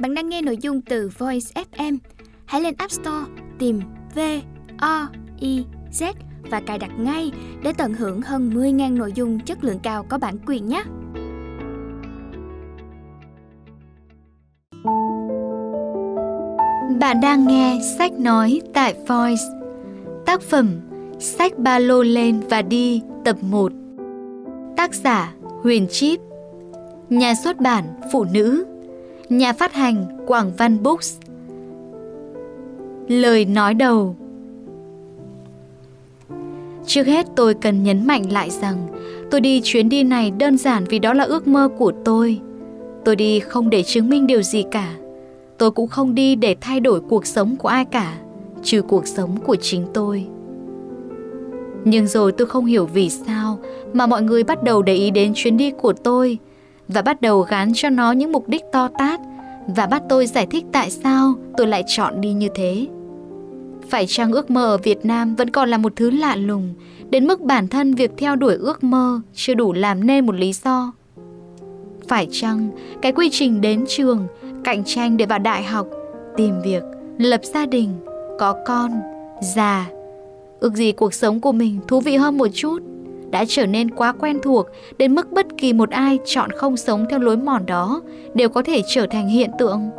Bạn đang nghe nội dung từ Voice FM. Hãy lên App Store, tìm V O I Z và cài đặt ngay để tận hưởng hơn 10.000 nội dung chất lượng cao có bản quyền nhé. Bạn đang nghe sách nói tại Voice. Tác phẩm Sách ba lô lên và đi, tập 1 Tác giả Huyền Chip Nhà xuất bản Phụ nữ Nhà phát hành Quảng Văn Books Lời nói đầu Trước hết tôi cần nhấn mạnh lại rằng tôi đi chuyến đi này đơn giản vì đó là ước mơ của tôi. Tôi đi không để chứng minh điều gì cả. Tôi cũng không đi để thay đổi cuộc sống của ai cả, trừ cuộc sống của chính tôi. Nhưng rồi tôi không hiểu vì sao mà mọi người bắt đầu để ý đến chuyến đi của tôi và bắt đầu gán cho nó những mục đích to tát và bắt tôi giải thích tại sao tôi lại chọn đi như thế. Phải chăng ước mơ ở Việt Nam vẫn còn là một thứ lạ lùng đến mức bản thân việc theo đuổi ước mơ chưa đủ làm nên một lý do? Phải chăng cái quy trình đến trường, cạnh tranh để vào đại học, tìm việc, lập gia đình, có con, già, ước gì cuộc sống của mình thú vị hơn một chút đã trở nên quá quen thuộc đến mức bất kỳ một ai chọn không sống theo lối mòn đó đều có thể trở thành hiện tượng.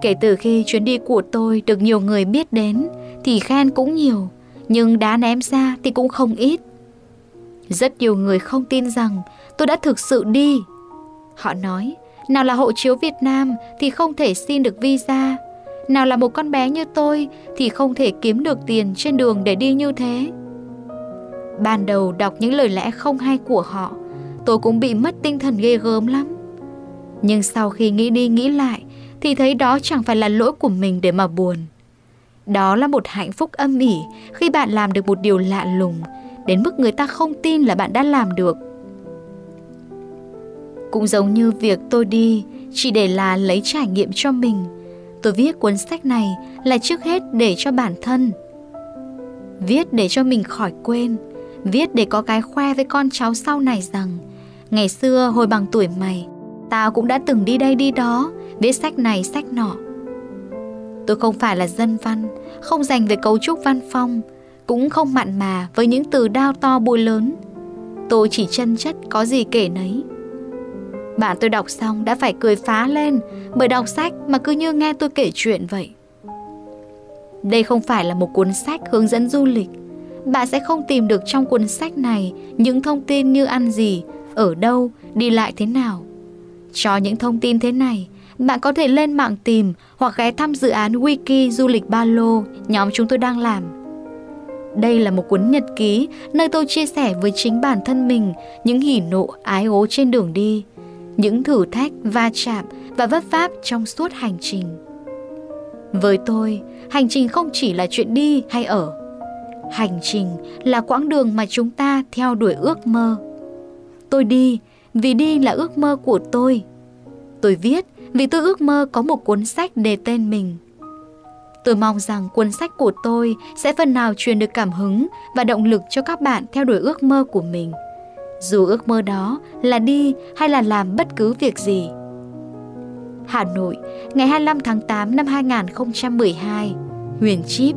Kể từ khi chuyến đi của tôi được nhiều người biết đến thì khen cũng nhiều, nhưng đá ném ra thì cũng không ít. Rất nhiều người không tin rằng tôi đã thực sự đi. Họ nói, nào là hộ chiếu Việt Nam thì không thể xin được visa, nào là một con bé như tôi thì không thể kiếm được tiền trên đường để đi như thế. Ban đầu đọc những lời lẽ không hay của họ, tôi cũng bị mất tinh thần ghê gớm lắm. Nhưng sau khi nghĩ đi nghĩ lại thì thấy đó chẳng phải là lỗi của mình để mà buồn. Đó là một hạnh phúc âm ỉ khi bạn làm được một điều lạ lùng đến mức người ta không tin là bạn đã làm được. Cũng giống như việc tôi đi chỉ để là lấy trải nghiệm cho mình. Tôi viết cuốn sách này là trước hết để cho bản thân. Viết để cho mình khỏi quên, viết để có cái khoe với con cháu sau này rằng ngày xưa hồi bằng tuổi mày, tao cũng đã từng đi đây đi đó, viết sách này sách nọ. Tôi không phải là dân văn, không dành về cấu trúc văn phong, cũng không mặn mà với những từ đao to bôi lớn. Tôi chỉ chân chất có gì kể nấy. Bạn tôi đọc xong đã phải cười phá lên bởi đọc sách mà cứ như nghe tôi kể chuyện vậy. Đây không phải là một cuốn sách hướng dẫn du lịch. Bạn sẽ không tìm được trong cuốn sách này những thông tin như ăn gì, ở đâu, đi lại thế nào. Cho những thông tin thế này, bạn có thể lên mạng tìm hoặc ghé thăm dự án Wiki Du lịch Ba Lô nhóm chúng tôi đang làm. Đây là một cuốn nhật ký nơi tôi chia sẻ với chính bản thân mình những hỉ nộ ái ố trên đường đi, những thử thách, va chạm và vấp váp trong suốt hành trình. Với tôi, hành trình không chỉ là chuyện đi hay ở. Hành trình là quãng đường mà chúng ta theo đuổi ước mơ. Tôi đi vì đi là ước mơ của tôi. Tôi viết vì tôi ước mơ có một cuốn sách đề tên mình. Tôi mong rằng cuốn sách của tôi sẽ phần nào truyền được cảm hứng và động lực cho các bạn theo đuổi ước mơ của mình. Dù ước mơ đó là đi hay là làm bất cứ việc gì. Hà Nội, ngày 25 tháng 8 năm 2012, Huyền Chip